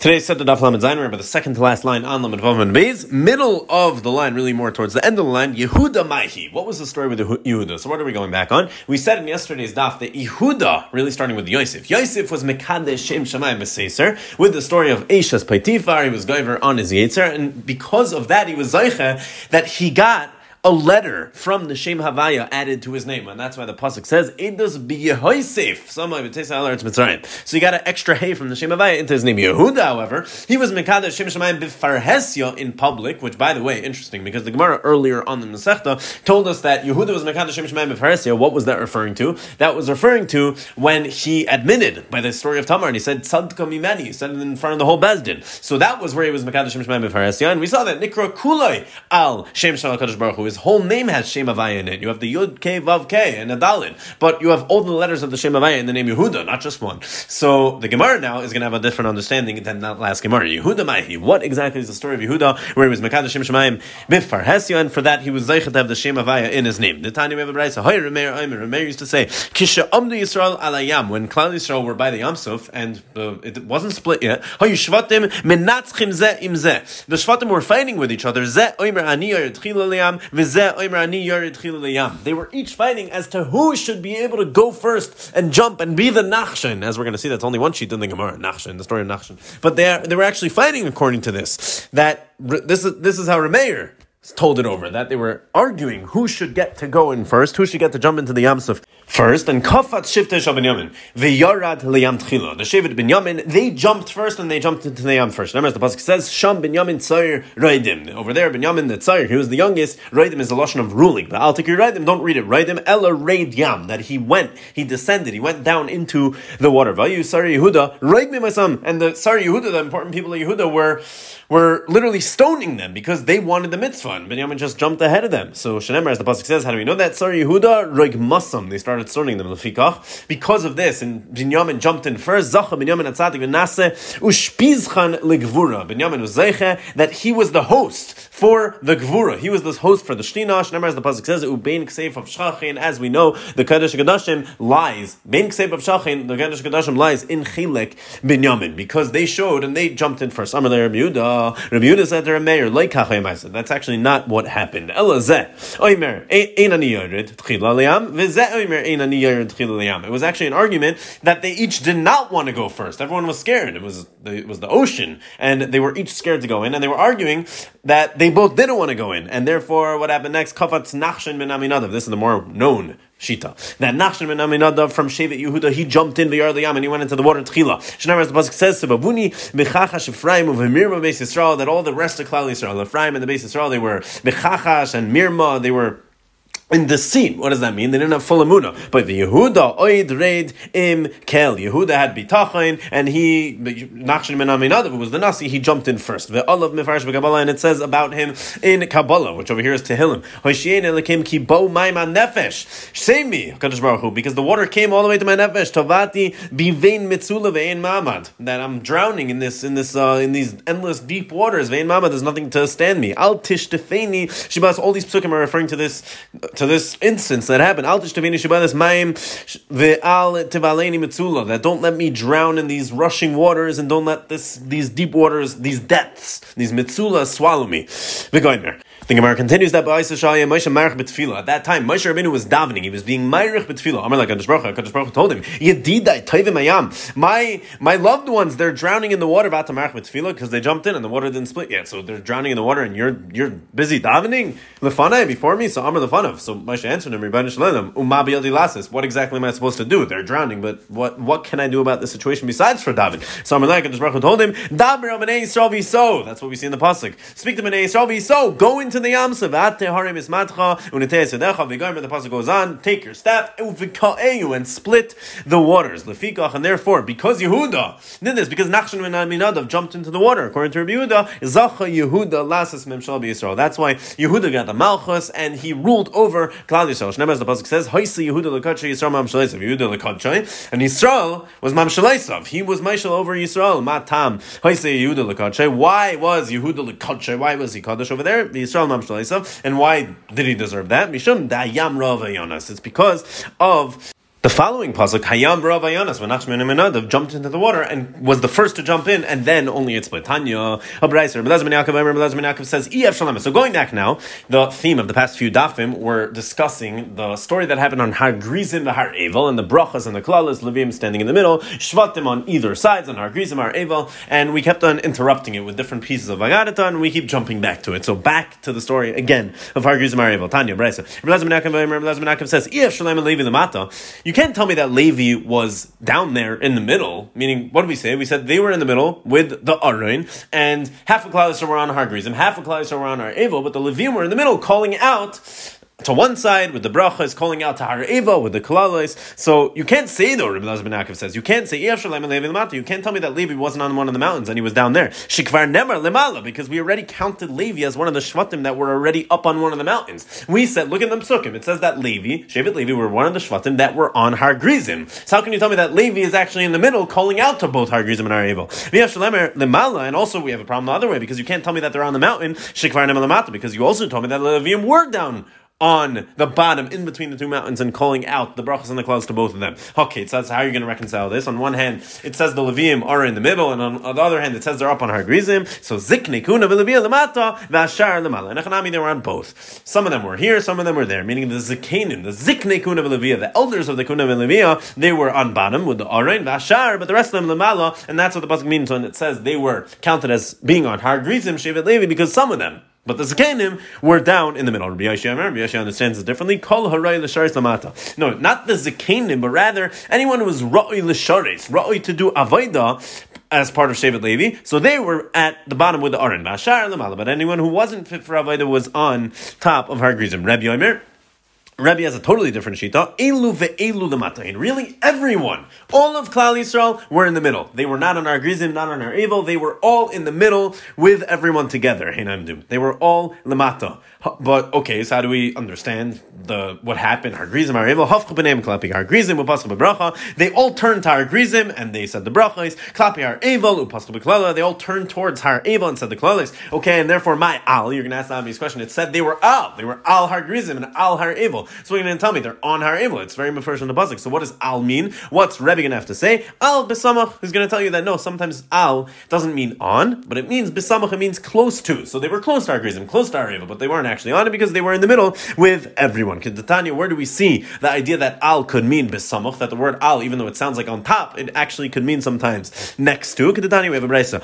Today's set the Daf Lamed Zayin, remember the second to last line on Lamed Vav and Beis. Middle of the line, really more towards the end of the line, Yehuda Maihi. What was the story with Yehuda? So what are we going back on? We said in yesterday's Daf that Yehuda, really starting with Yosef. Yosef was Mekadesh Shem Shamayim Beseser, with the story of Eishas Paitifar, he was Goiver on his Yetzer, and because of that, he was Zaycha, that he got a letter from the Shem Havaya added to his name, and that's why the pasuk says "Edus b'Yehoisef." So you got an extra hay from the Shem Havaya into his name. Yehuda, however, he was mekadosh Shem Shemayim b'Farhesya in public, which, by the way, interesting because the Gemara earlier on the Masechta told us that Yehuda was mekadosh Shem Shemayim b'Farhesya. What was that referring to? That was referring to when he admitted by the story of Tamar, and he said "Tzadka mimeni," he said it in front of the whole bezdin. So that was where he was mekadosh Shem Shemayim b'Farhesya, and we saw that Nikra Kulai al Shem Shalom Baruch Hu his whole name has Shem Avaya in it. You have the Yud K Vav K and a Dalin, but you have all the letters of the Shem Avaya in the name Yehuda, not just one. So the Gemara now is going to have a different understanding than that last Gemara. Yehuda Maihi. What exactly is the story of Yehuda, where he was Mekadosh Shem Shemayim Bifar Hesya, and for that he was Zeichet to have the Shem Avaya in his name. The Tanya we have a brayso. Hoy Remeir Omer. Remeir used to say Kisha Amdu Yisrael Alayam when Klal Yisrael were by the Yamsuf and uh, it wasn't split yet. Hoy Shvatim Menatzchim Zeh Im. The Shvatim were fighting with each other. Zeh Omer Ani Yitchil Alayam they were each fighting as to who should be able to go first and jump and be the Nachshin. As we're going to see, that's only one sheet in the Gemara, Nachshin, the story of Nachshin. But they, are, they were actually fighting according to this. That this is, this is how Remeir told it over, that they were arguing who should get to go in first, who should get to jump into the Yamsuf first, and Kafat Shivte Shabinyamin, V'yarad Liyam Tchila. The Shevet Binyamin, they jumped first and they jumped into the Yam first. Remember, as the Pasuk says, Sham Binyamin Tzair Raidim. Over there, Binyamin the Tzair, he was the youngest, Raidim is the Lashon of ruling. But I'll take your Raidim, don't read it. Raidim Ella Raid Yam, that he went, he descended, he went down into the water. Vayu Sari Yehuda, Raid son. And the Sari Yehuda, the important people of Yehuda, were, were literally stoning them because they wanted the mitzvah. And Binyamin just jumped ahead of them. So Shenemar, as the Pasuk says, how do we know that? Sari Yehuda, Roig Masam. They started stoning them. Lefikach. Because of this, and Binyamin jumped in first. Zacha Binyamin Atzadik Venase Ushpizchan Legvura. Binyamin was Zeiche that he was the host for the Gvura. He was the host for the Shtinash. Remember, as the pasuk says, Ubein Kseif of Shachin. As we know, the Kaddish Kadashim lies. Bein Kseif of Shachin, the Kaddish Kadashim lies in Chilek Binyamin because they showed and they jumped in first. Amar Rabbi Yehuda. Said to Rameir, Like That's actually not what happened. It was actually an argument that they each did not want to go first. Everyone was scared. It was the, it was the ocean, and they were each scared to go in, and they were arguing that they both didn't want to go in, and therefore, what happened next? Kafatz Nachshin Aminadav. This is the more known Shita. That Nachshon ben Aminadav from Shevet Yehuda, he jumped in the Yam and he went into the water Tchila. Shneimar, as the pasuk says, "Sebabuni bechachash Ephraim of Mirma Beis Yisrael." That all the rest of Klal Yisrael, Ephraim and the Beis Yisrael, they were bechachash and Mirma. They were in the scene. What does that mean? They didn't have full amuna. But the Yehuda oid reid im kel. Yehuda had bitachin, and he nachshin ben aminadav was the nasi. He jumped in first. The olav mifarish b'kabbalah, and it says about him in Kabbalah, which over here is Tehillim. Hoshien elikim ki bo maiman nefesh. Save me, Baruch Hu, because the water came all the way to my nefesh. Tovati bivein mitzula vein mamad. That I'm drowning in this in this uh, in these endless deep waters. Vein mamad. There's nothing to stand me. Al tishtefeni. Shibas. All these psukim are referring to this to this instance that happened. Al tishtavini shabalas mayim ve'al tivaleni mitzula. That don't let me drown in these rushing waters and don't let this these deep waters, these depths, these mitzula swallow me. There. The Gemara continues that by Moshe Marich B'Tfila. At that time, Moshe Rabbeinu was davening. He was being Marich B'Tfila. Amar like Kadosh Baruch told him, Yedidai Ayam. My my loved ones, they're drowning in the water. Vata Marich B'Tfila because they jumped in and the water didn't split yet. So they're drowning in the water and you're you're busy davening lefanai before me. So Amar lefanav. So Moshe answered him, Rebbeinu Shalom, Umma Lasis. What exactly am I supposed to do? They're drowning, but what what can I do about the situation besides for daven? So Amar like Kadosh Baruch told him, Daber. That's what we see in the pasuk. Speak to B'nei Yisrael so. Go into the Yamsav the pasuk goes on, take your staff and split the waters. Lefikach, and therefore, because Yehuda did this, because Nachshon ben Aminadav jumped into the water, according to Rabbi Yehuda, Zacha Yehuda lasas memshal Yisrael. That's why Yehuda got the Malchus and he ruled over Klal Yisrael. Shnei as the pasuk says, Haisi Yehuda lekatchay Yisrael mamshaleisav. Yehuda lekatchay, and Yisrael was mamshaleisav. He was Maishal over Yisrael. Matam Haisi Yehuda lekatchay. Why was Yehuda lekatchay? Why was he kaddish over there? Yisrael And why did he deserve that? It's because of The following pasuk, Hayam Barav Ayanas, when Nachman and jumped into the water and was the first to jump in, and then only it's. Tanya, Abraiser, Belezman Yaakov, Belezman Yaakov says, Ef Shalem. So going back now, the theme of the past few dafim, we're discussing the story that happened on Har Grizim, the Har Evel, and the Brachas and the Klalas, Levim standing in the middle, Shvatim on either sides, on Har Grizim, Har Evel, and we kept on interrupting it with different pieces of Agadata, and we keep jumping back to it. So back to the story again of Har Grizim, Har Evel. Tanya, Braiser, Belezman Yaakov, Belezman Yaakov says, Ef Shalem Levi Lamata. You can't tell me that Levi was down there in the middle, meaning, what did we say? We said they were in the middle with the Aron, and half of Klaus were on Har Grizim, half of Klaus were on Har Evel, but the Levim were in the middle calling out to one side with the bracha is calling out to Har Eva with the kalalis. So you can't say though, Rabbi Lazar ben says, you can't say You can't tell me that Levi wasn't on one of the mountains and he was down there. Shikvar Nemar Lemala, because we already counted Levi as one of the Shvatim that were already up on one of the mountains. We said, look at them psukim. It says that Levi, Shevet Levi, were one of the Shvatim that were on Har Grizim. So how can you tell me that Levi is actually in the middle calling out to both Har Grizim and Har? Lemala, and also we have a problem the other way because you can't tell me that they're on the mountain, Shikvar Nemar Lemata, because you also told me that Levium were down on the bottom in between the two mountains and calling out the brachas and the clouds to both of them. Okay, so that's how you're going to reconcile this. On one hand, it says the Levium are in the middle, and on, on the other hand, it says they're up on Har Grizim. So zikne kuna v'levia lemata v'ashar lemala. And Echanami, they were on both. Some of them were here, some of them were there, meaning the zikanim, the zikne kuna v'levia, the elders of the kuna v'levia, they were on bottom with the arain v'ashar, but the rest of them lemala, and that's what the pasuk means when it says they were counted as being on Har Grizim, Shevet Levi, because some of them but the Zakanim were down in the middle. Rabbi Yashia, Rabbi Yashia understands it differently. Kol haray l'sharis lamata. No, not the Zakanim, but rather anyone who was ra'oi l'sharis, ra'oi to do avodah as part of Shevet Levi. So they were at the bottom with the Aron. But anyone who wasn't fit for avodah was on top of Har Grizim. Rabbi Yomer. Rebbe has a totally different shita. Elu ve'elu lematahin. Really, everyone, all of Klal Yisrael were in the middle. They were not on our grizim, not on our evil. They were all in the middle with everyone together. They were all lemata. But okay, so how do we understand the what happened? They all turned to our grizim and they said the brachas. They all turned towards har evil and said the klalas. Okay, and therefore my al. You're going to ask the obvious question. It said they were al. They were al har grizim and al har evil. So what are you going to tell me? They're on Har Evil. It's very mafresh in the Bazik. So what does Al mean? What's Rebbe going to have to say? Al Bisamach is going to tell you that no, sometimes Al doesn't mean on, but it means Bisamach, it means close to. So they were close to Har Grizim, close to Har Evil, but they weren't actually on it because they were in the middle with everyone. Kedetanya, where do we see the idea that Al could mean Bisamach, that the word Al, even though it sounds like on top, it actually could mean sometimes next to. Kedetanya, we have a Bresa.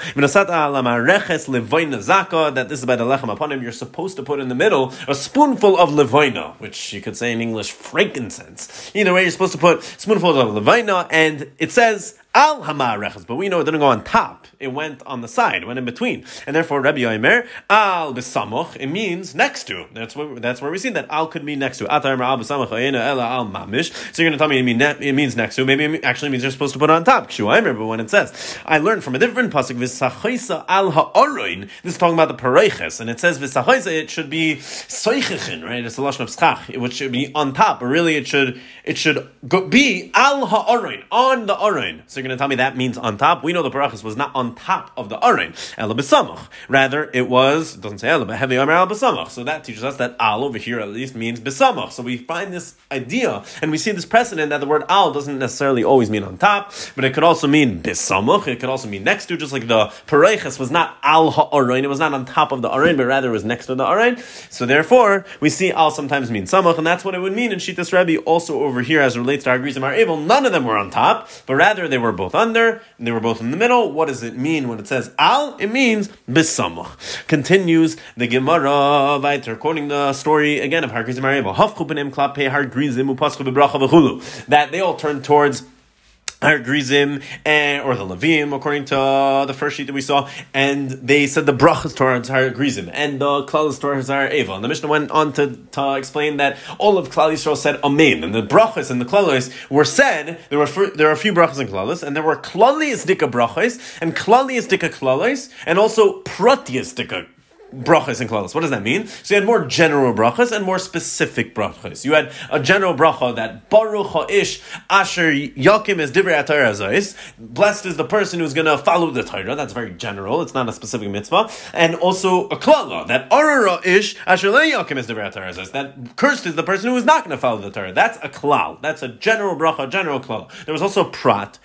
That this is by the Lechem HaPanim, you're supposed to put in the middle a spoonful of Levoina, which you could say in English frankincense. Either way, you're supposed to put spoonfuls of levina, and it says al hamarechas, but we know it didn't go on top. It went on the side, it went in between, and therefore Rabbi Yomer al besamoch. It means next to. That's what that's where we see that al could mean next to. Atar al besamoch ela al mamish. So you're going to tell me it, mean, it means next to. Maybe it actually means you're supposed to put it on top. Kshu but when it says, I learned from a different pasuk v'sachaisa al ha'oroin. This is talking about the pareiches, and it says v'sachaisa. It should be soichechin, right? It's a lashon of schach, which should be on top, but really it should it should go, be al ha'oroin on the oroin. So going to tell me that means on top? We know the parachas was not on top of the arin, ela b'samach. Rather, it was, it doesn't say ela, but al b'samach. So that teaches us that al over here at least means b'samach. So we find this idea, and we see this precedent that the word al doesn't necessarily always mean on top, but it could also mean b'samach. It could also mean next to, just like the parachas was not al ha'arin, it was not on top of the arin, but rather it was next to the arin. So therefore, we see al sometimes means samach, and that's what it would mean in Shitas Rebbe. Also over here, as it relates to our Grizim, our Evil, none of them were on top, but rather they were both under, and they were both in the middle. What does it mean when it says al? It means bisamach. Continues the Gemara, weiter, quoting the story again of Har Grizim That they all turned towards Har Grizim and or the Levim, according to uh, the first sheet that we saw, and they said the brachas towards Har Grizim and the klalas towards Har Eva. And the Mishnah went on to, to explain that all of Klal Yisrael said Amen, and the brachas and the klalas were said. There were there are a few brachas and klalas, and there were klalias dika brachas and klalias dika klalas, and also pratias dika brachas and klalas. What does that mean? So you had more general brachas and more specific brachas. You had a general bracha that Baruch Ha'ish Asher Yakim is Divrei Atayra Blessed is the person who's going to follow the Torah. That's very general. It's not a specific mitzvah. And also a klala that Arara Ish Asher Yakim is Divrei Atayra That cursed is the person who is not going to follow the Torah. That's a klal. That's a general bracha, general klal. There was also prat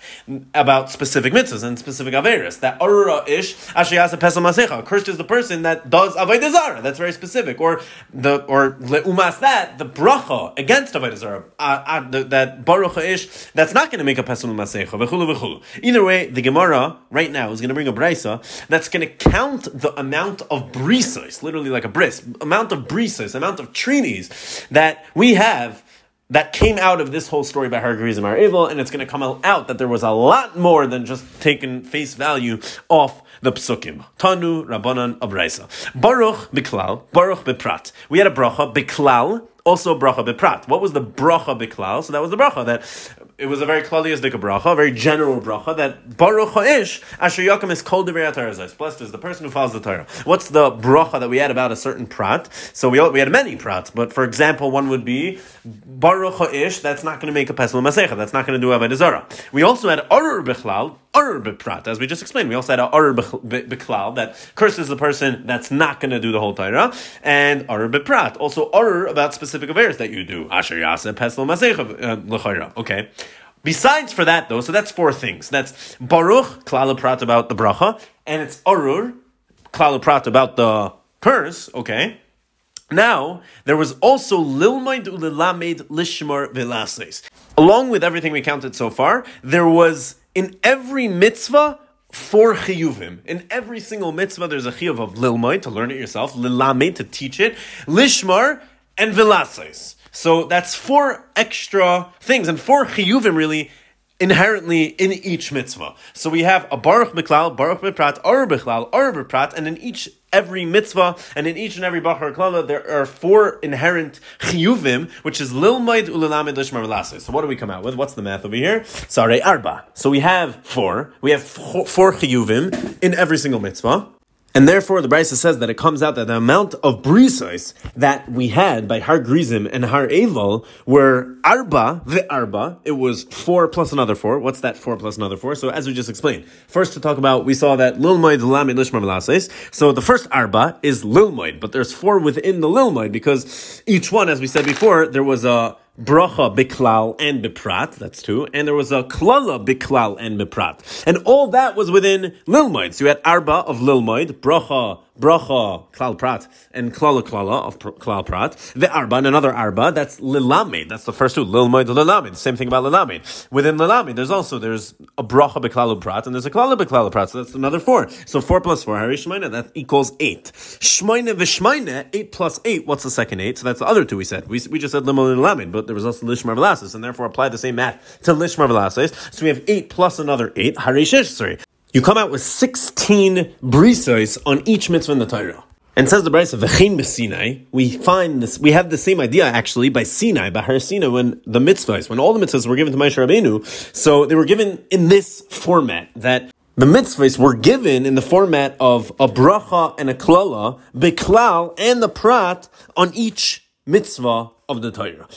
about specific mitzvahs and specific averis. That Arara Ish Asher Yasa Pesel Masecha. Cursed is the person that does avodah. That's very specific. Or the or leumas that the bracha against avodah. Uh, uh, that baruch ish that's not going to make a pesel masecha v'chulu v'chulu. Either way, the Gemara right now is going to bring a brisa that's going to count the amount of brisos, literally like a bris, amount of brisos, amount of trinis that we have that came out of this whole story about Hargrizim are evil, and it's going to come out that there was a lot more than just taking face value off the psukim. Tanu Rabbanan Abraisa. Baruch Biklal, Baruch Biprat. We had a bracha Biklal, also bracha beprat. What was the bracha beklal? So that was the bracha that it was a very klaliasdik bracha, a very general bracha that baruch ha'ish asher yakum is called the Torah. Blessed is the person who follows the Torah. What's the bracha that we had about a certain prat? So we we had many prats, but for example, one would be baruch ha'ish. That's not going to make a pesel masecha. That's not going to do avodah zara. We also had arur bechlal, arur beprat, as we just explained. We also had arur beklal that curses the person that's not going to do the whole Torah, and arur beprat. Also arur about specific affairs that you do. Asher yasa pesel masecha uh, Okay. Besides for that, though, so that's four things. That's Baruch, Klal Prat about the bracha, and it's Arur, Klal Prat about the curse, okay? Now, there was also Lilmaid Ulilamed Lishmar Velases. Along with everything we counted so far, there was in every mitzvah four chiyuvim. In every single mitzvah, there's a chiyuv of lilmaid, to learn it yourself, lilamed, to teach it, lishmar, and vilases. So that's four extra things, and four chiyuvim really inherently in each mitzvah. So we have a Baruch Miklal, Baruch Miprat, Ar Bichlal, Ar Biprat, and in each every mitzvah and in each and every Bachar Klala there are four inherent chiyuvim, which is Lilmaid Ulalamed Lishmar. So what do we come out with? What's the math over here? Sorry, Arba. So we have four. We have four chiyuvim in every single mitzvah. And therefore, the Brisa says that it comes out that the amount of brisos that we had by Har Grizim and Har Eval were arba, the arba. It was four plus another four. What's that four plus another four? So as we just explained, first to talk about, we saw that lilmoid lamid lishmar velases. So the first arba is lilmoid, but there's four within the lilmoid because each one, as we said before, there was a bracha biklal and biprat, that's two, and there was a klala biklal and biprat. And all that was within lilmoid. So you had arba of lilmoid, bracha bracha klal prat and klala klala of klal prat. The arba and another arba that's lilamed. That's the first two lilmoid lilamed. Same thing about lilamed. Within lilamed, there's also there's a bracha beklal prat and there's a klala beklal prat. So that's another four. So four plus four, Hari Shmaina, that equals eight. Shmaina v'shmaina, eight plus eight. What's the second eight? So that's the other two we said. We, we just said limol lilamed, but there was also lishmar velasis, and therefore apply the same math to lishmar velasis. So we have eight plus another eight. Hari sorry you come out with 16 brisos on each mitzvah in the Torah. And says the Brisa, V'chein Sinai, we find this, we have the same idea actually by Sinai, by Har Sinai, when the mitzvahs, when all the mitzvahs were given to Moshe Rabbeinu, so they were given in this format, that the mitzvahs were given in the format of a bracha and a klala, beklal, and the prat on each mitzvah of the Torah.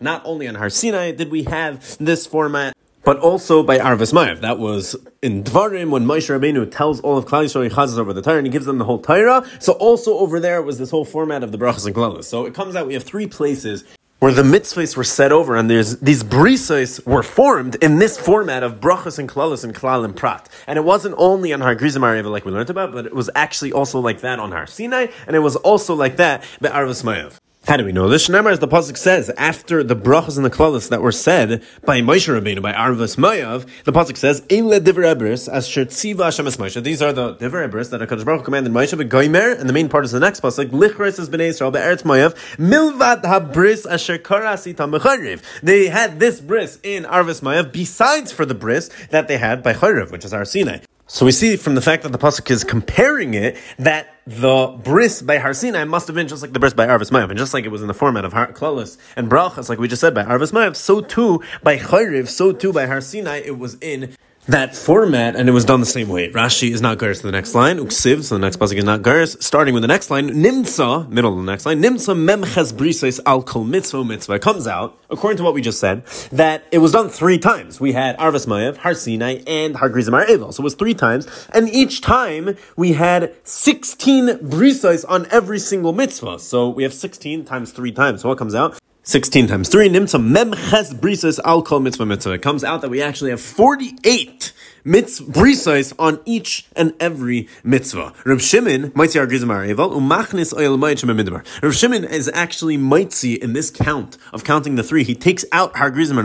Not only on Har Sinai did we have this format, but also by Arvis Mayav. That was in Dvarim when Moshe Rabbeinu tells all of Klal Yisrael he chazes over the Torah and he gives them the whole Torah. So also over there was this whole format of the brachas and klalos. So it comes out we have three places where the mitzvahs were set over and there's these brisas were formed in this format of brachas and klalos and klal and prat. And it wasn't only on Har Grizim like we learned about, but it was actually also like that on Har Sinai, and it was also like that by Arvis Mayav. How do we know this? Shneimar, as the pasuk says, after the brachas and the klalas that were said by Moshe Rabbeinu, by Arvas Mayav, the pasuk says, "Eile divrei as shertziva Hashem es Moshe." These are the divrei that Hakadosh Baruch commanded Moshe Goimer, and the main part is the next pasuk, "Lichres es bnei Yisrael be'eretz Mayav milvad habris asher karasita mechariv." They had this bris in Arvas Mayav besides for the bris that they had by Chayriv, which is our Sinai. So we see from the fact that the pasuk is comparing it that the bris by Har Sinai must have been just like the bris by Arvis Mayav, and just like it was in the format of Har Klaus and Brachas, like we just said by Arvis Mayav, so too by Chayriv, so too by Har Sinai, it was in that format, and it was done the same way. Rashi is not Garis to the next line. Uksiv, so the next pasuk is not Garis. Starting with the next line, Nimtza, middle of the next line, Nimtza memches brisais al kol mitzvah mitzvah. Comes out, according to what we just said, that it was done three times. We had Arvas Mayev, Har Sinai, and Har Grizamar Evel. So it was three times, and each time we had 16 brisais on every single mitzvah. So we have 16 times three times. So what comes out? 16 times 3, nimtza mem ches brisas al kol mitzvah mitzvah. It comes out that we actually have 48 mitzvah brisas on each and every mitzvah. Reb Shimon, mitzi argizim areval, umachnis mayit midbar. Reb Shimon is actually mitzi in this count of counting the three. He takes out hargrizim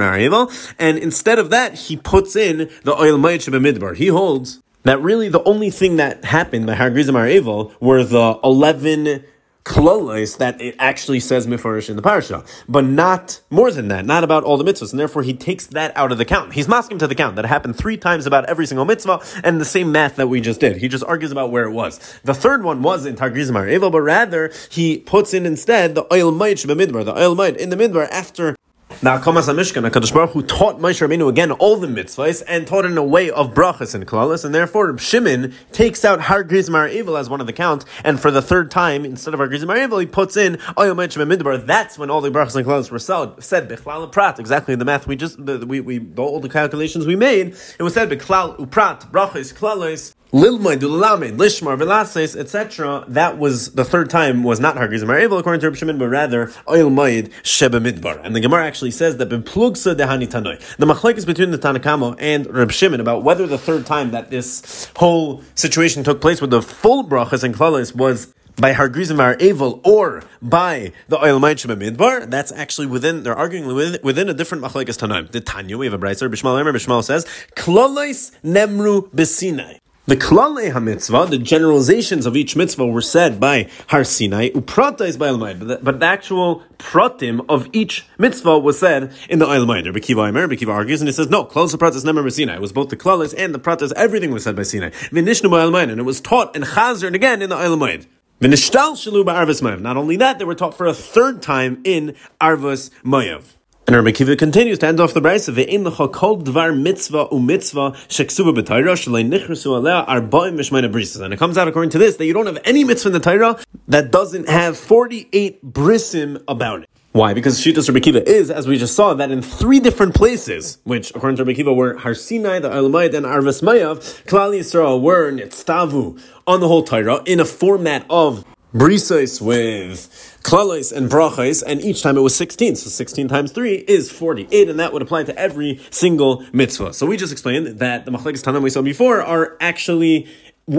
and instead of that, he puts in the mayit midbar. He holds that really the only thing that happened by hargrizim areval were the 11 klolos that it actually says mifarish in the parasha, but not more than that, not about all the mitzvahs, and therefore he takes that out of the count. He's masking to the count that happened three times about every single mitzvah, and the same math that we just did. He just argues about where it was. The third one was in Targrizmar Evo, but rather he puts in instead the oil might the oil might in the midbar after now, Kamas HaMishkan, HaKadosh Baruch Hu taught Moshe Rabbeinu again all the mitzvahs and taught in a way of brachas and klalas, and therefore Shimon takes out Har Grizmar Evil as one of the count, and for the third time, instead of Har Grizmar Evil, he puts in Oyom Midbar. That's when all the brachas and klalas were said, said Bechlal Prat, exactly the math we just, the, we, we, all the calculations we made, it was said Bechlal Uprat, brachas, klalas, Dulamed, Lishmar, Velases, etc. That was the third time was not Hargiz Mar'evel according to Reb Shimon, but rather Oil Moed Sheba Midbar. And the Gemara actually says that Bimplugsa Dehani Tanoi. The machlek is between the Tanakamo and Reb Shimon about whether the third time that this whole situation took place with the full brachas and klalis was by Hargrizim Evil or by the Oil Sheba Midbar, that's actually within, they're arguing within, within a different Machlekes Tanaim. The Tanya, we have a Brycer, Bishmal Bishmal says, Klolis Nemru Besinai. The klale hamitzvah, the generalizations of each mitzvah were said by Har Sinai, uprata is by Elmayid, but the, but the actual pratim of each mitzvah was said in the Elmayid. Rabbi Kiva Aimer, Rabbi Kiva argues, and he says, no, klal pratas never Sinai. It was both the klalas and the pratas, everything was said by Sinai. Vinishnu by Elmayid, and it was taught and chazer and again in the Elmayid. V'nishtal shalu by Arvas Mayav. Not only that, they were taught for a third time in Arvas Mayav. And Rabbi continues to end off the brayse of ve'in lecha kol dvar mitzvah u'mitzvah sheksuva b'tayra shalei nichrasu alea arba'im brises. And it comes out according to this that you don't have any mitzvah in the Torah that doesn't have 48 brisim about it. Why? Because Shitas Rabbi Kiva is, as we just saw, that in three different places, which according to Rabbi Kiva were Har Sinai, the Elamite, and Arvas Mayav, Klal Yisrael were Nitztavu on the whole Torah in a format of brisais with klalais and brachais, and each time it was 16. So 16 times 3 is 48, and that would apply to every single mitzvah. So we just explained that the machlekes tanam we saw before are actually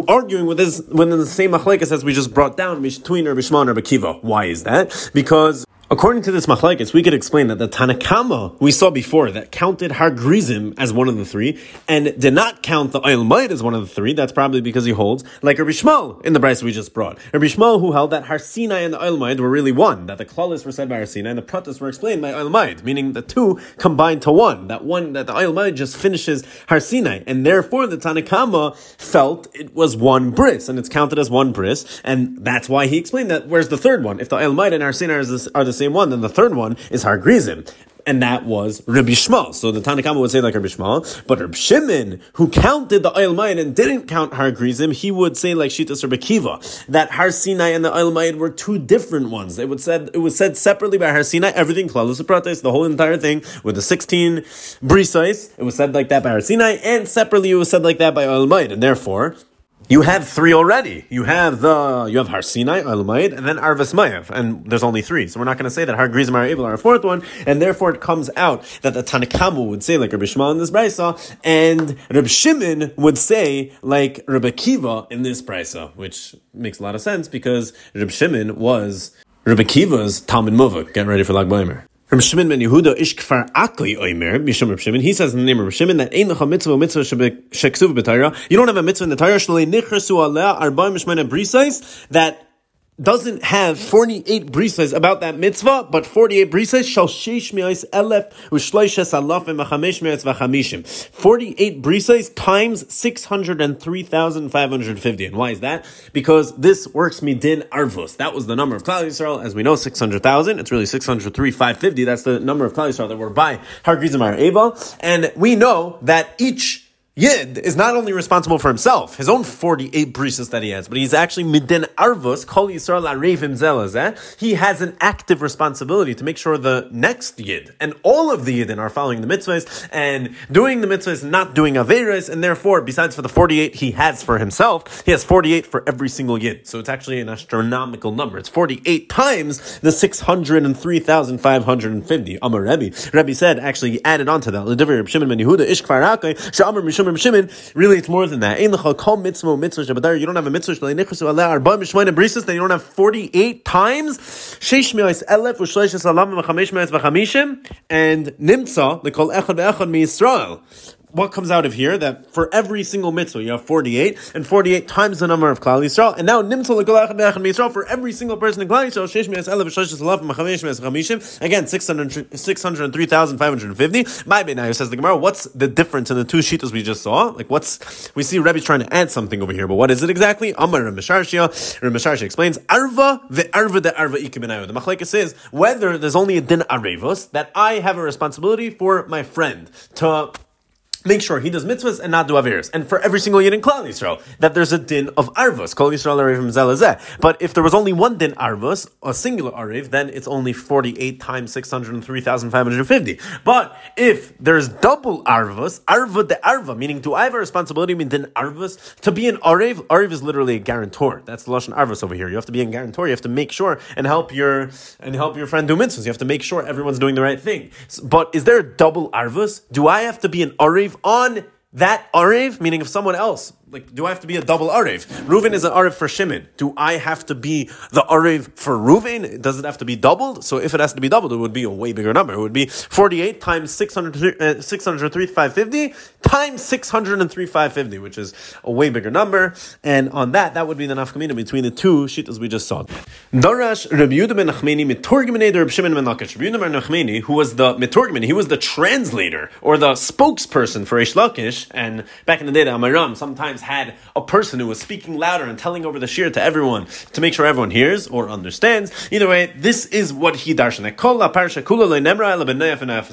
arguing with this within the same machlekes as we just brought down between Rabbi Shimon and Rabbi Kiva. Why is that? Because According to this machlekes, we could explain that the Tanakama we saw before that counted Har Grizim as one of the three and did not count the Oil as one of the three. That's probably because he holds like Rabbi Shmuel in the Bryce we just brought. Rabbi Shmuel who held that Har Sinai and the Oil were really one, that the Klalis were said by Har Sinai and the Pratas were explained by Oil meaning the two combined to one. That one that the Oil just finishes Har Sinai, and therefore the Tanakama felt it was one bris and it's counted as one bris, and that's why he explained that. Where's the third one? If the Oil and Har Sinai are the same one, then the third one is Har Grizim and that was Rabbi Shmuel. So the Tanakhama would say like Rabbi Shmuel, but Rabbi Shimon, who counted the Oil Mayid and didn't count Har Grizim, he would say like Shitas Rabbi Kiva, that Har Sinai and the Oil Mayid were two different ones. It would said it was said separately by Har Sinai, everything Klalus the whole entire thing with the sixteen brisais. It was said like that by Har Sinai, and separately it was said like that by Oil Mayid, and therefore you have three already. You have the you have Har Sinai, Elamayid, and then Arvas Mayav, and there's only three. So we're not going to say that Har Grizim are able are a fourth one, and therefore it comes out that the Tanakamu would say like Rabbi Shmuel in this brisa, and Rabbi Shimon would say like Rabbi Kiva in this brisa, which makes a lot of sense because Rabbi Shimon was Rabbi Kiva's Talmud Muvak. Get ready for Lag Baimer. From Shimon ben Yehuda ish kfar akli oimer mishum Reb Shimon. He says in the name of Reb Shimon that ein lecha mitzvah mitzvah sheksuv b'Torah. You don't have a mitzvah in the Torah shalei nichrasu aleh arba mishmena brisais that doesn't have 48 brisas about that mitzvah, but 48 brisas shall sheish mi'ais elef u'shloishes alaf v'machamesh mi'atz v'chamishim. 48 brisas times 603,550. And why is that? Because this works midin arvus. That was the number of Klal Yisrael. As we know, 600,000. It's really 603,550. That's the number of Klal Yisrael that were by Har Grizim Eva. And we know that each Yid is not only responsible for himself, his own 48 brises that he has, but he's actually midin arvus, kol yisrael arevim zelazeh. He has an active responsibility to make sure the next Yid and all of the Yidin are following the mitzvahs and doing the mitzvahs, not doing averas, and therefore, besides for the 48 he has for himself, he has 48 for every single Yid. So it's actually an astronomical number. It's 48 times the 603,550. Amar Rebbe. Rebbe said, actually, he added on to that. Shimon, really it's more than that. You don't have a mitzvah then you don't have 48 times. And nimtza, they call echad ve'echad mi Yisrael what comes out of here that for every single mitzvah you have 48 and 48 times the number of Klal Yisrael. And now be'achad Yisrael for every single person in Klal Yisrael again 603,550 my now says the Gemara what's the difference in the two shitas we just saw? Like what's we see Rebbe trying to add something over here but what is it exactly? Amar Ramesharshia Ramesharshia explains arva ve'arva de arva ikiminayo the machlekes says whether there's only a din arevos that I have a responsibility for my friend to make sure he does mitzvahs and not do averis. And for every single yid in Klal Yisrael, that there's a din of arvus. Kol Yisrael. But if there was only one din arvus, a singular arev, then it's only 48 times 603,550. But if there's double arvus, arva de arva, meaning do I have a responsibility in din arvus? To be an arev, arev is literally a guarantor. That's the Lashon arvus over here. You have to be a guarantor. You have to make sure and help your, and help your friend do mitzvahs. You have to make sure everyone's doing the right thing. But is there a double arvus? Do I have to be an on that Arev, meaning of someone else like, do I have to be a double Arev? Reuven is an Arev for Shimon. Do I have to be the Arev for Reuven? Does it have to be doubled? So if it has to be doubled, it would be a way bigger number. It would be 48 times 600, uh, 603, 550 times 603, 550, which is a way bigger number. And on that, that would be the nafkamina between the two shitas we just saw. Darash Rabbi Yehuda ben Nachmeni, Mitorgimene Rabbi Shimon ben Lakish. Rabbi Yehuda ben Nachmeni, who was the Mitorgimene, he was the translator or the spokesperson for Reish Lakish. And back in the day, the Amaram sometimes had a person who was speaking louder and telling over the shir to everyone to make sure everyone hears or understands. Either way, this is what he darshan.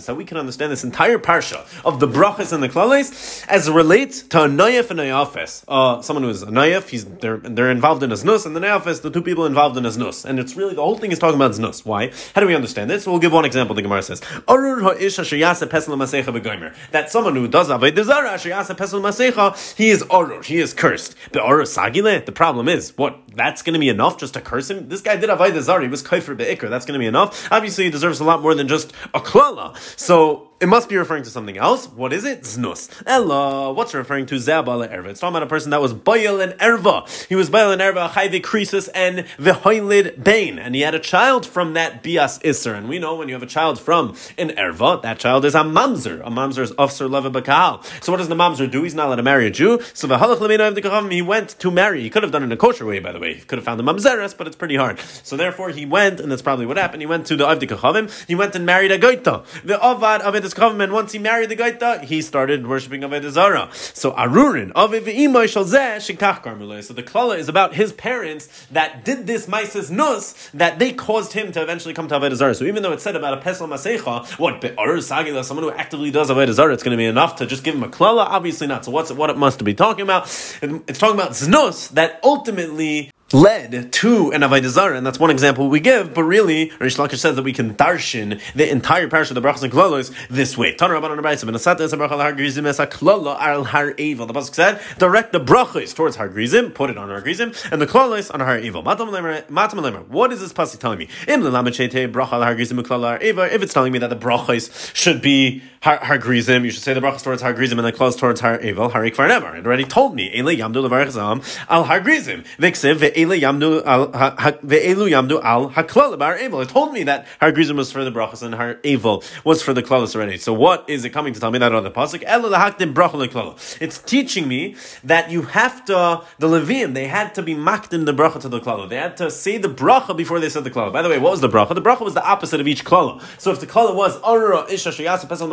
so we can understand this entire parsha of the brachas and the klales as it relates to a nayef and a nayafes. Uh, someone who is a nayef, he's they're they're involved in a znus, and the nayafes, the two people involved in a znus. And it's really the whole thing is talking about znus. Why? How do we understand this? we'll give one example. The Gemara says, That someone who does avodah zara he is arur he is cursed. Ora Sagile, the problem is, what, that's going to be enough just to curse him? This guy did Avodah Zari, he was Kaifer Be'ikr, that's going to be enough? Obviously, he deserves a lot more than just a klala. So, it must be referring to something else. What is it? Znus. Ella. What's referring to Zabala Erva? It's talking about a person that was Bayal and Erva. He was Bayal and Erva, Chayve Krisus and Vehoilid Bain. And he had a child from that Bias Isser. And we know when you have a child from an Erva, that child is a Mamzer. A Mamzer is Ofser Leva Bakal. So what does the Mamzer do? He's not allowed to marry a Jew. So he went to marry. He could have done it in a kosher way, by the way. He could have found the Mamzeres, but it's pretty hard. So therefore he went, and that's probably what happened. He went to the Avdikachavim. He went and married a Goita. The Avad of it is and once he married the Gaita, he started worshipping Avodah Zarah. So Arurin, Aviv Shikach So the Klala is about his parents that did this Maisis Nus, that they caused him to eventually come to Avodah Zarah. So even though it said about a Pesel Masecha, what, Arur Sagila, someone who actively does Avodah Zarah, it's going to be enough to just give him a Klala? Obviously not. So what's what it must be talking about? It's talking about Znus that ultimately led to an Avodah and that's one example we give, but really, Rish Lakish says that we can darshan the entire parish of the brachas and klolos this way. The Pasuk said, direct the brachas towards Har Grizim, put it on Har Grizim, and the klolos on Har Evil. What is this Pasuk telling me? If it's telling me that the brachas should be Har, har Grizim, you should say the brachas towards Har Grizim and the close towards Har Evil, Harik Farnevar. It already told me, Ele Yamdu Levarchazam al Har Grizim. Vixiv Yamdu al Haklal Bar Evil. It told me that her Grizim was for the brachas and her Evil was for the klalos already. So what is it coming to tell me that on the pasuk? It's teaching me that you have to the Levim they had to be makdim the bracha to the klala. They had to say the bracha before they said the klala. By the way, what was the bracha? The bracha was the opposite of each klala. So if the klala was Arura Isha Shayasa Pesel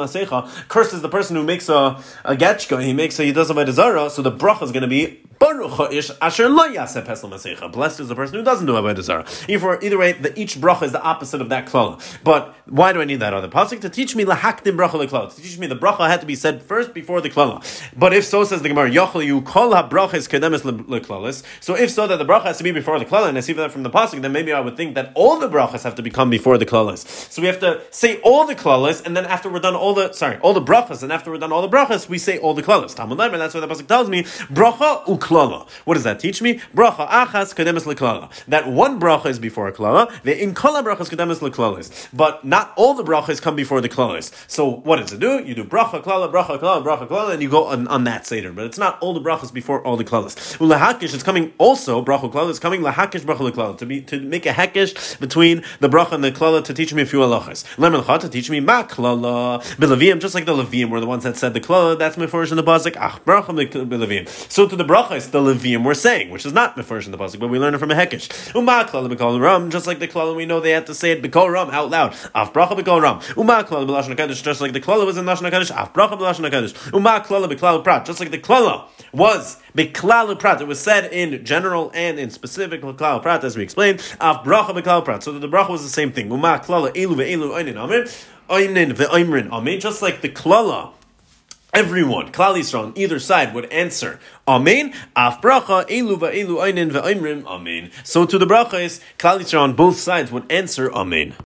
curses the person who makes a, a he makes a, Zara, so the bracha is going to be Baruch ish asher lo yaseh pesel masecha. Blessed is the person who doesn't do avodah zarah. Either, either way, the, each bracha is the opposite of that klala. But why do I need that other pasuk to teach me lahakdim bracha leklala? To teach me the bracha had to be said first before the klala. But if so, says the Gemara, yochel you kol habrachas kedemis leklalis. So if so, that the bracha has to be before the klala, and I see that from the pasuk, then maybe I would think that all the brachas have to become before the klalas. So we have to say all the klalas, and then after we're done all the sorry all the brachas, and after we're done all the brachas, we say all the klalas. Talmud and that's why the pasuk tells me bracha uklala. What does that teach me? Bracha achas kedemis leklala. That one bracha is before a klala. The in kol brachas kedemis leklalis. But not all the brachas come before the klalas. So what does it do? You do bracha klala, bracha klala, bracha klala, and you go on, on that seder. But it's not all the brachas before all the klalas. Ulahakish is coming also bracha klala is coming lahakish bracha leklala to be to make a hekish between the bracha and the klala to teach me a few halachas. Lemelcha to teach me ma klala bilavim, just like the levim were the ones that said the klala. That's mefurish in the pasuk. Ach bracha bilavim. So to the brachas the levim we're saying, which is not the first in the pasuk, but we learn it from a hekish. Uma ram, just like the klala we know they had to say it b'kol ram out loud. Af bracha b'kol ram. Uma hakadosh, just like the klala was in lashon hakadosh. Af bracha b'lashon hakadosh. Uma b'klal prat, just like the klala was b'klal prat. It was said in general and in specific b'klal prat, as we explained. Af bracha b'klal prat. So the bracha was the same thing. Uma klala elu ve'elu oinin amin. Just like the klala everyone, Klal Yisrael, on either side would answer Amen. Af bracha elu va'elu einin ve'oimrim Amen. So to the bracha is Klal Yisrael on both sides would answer Amen.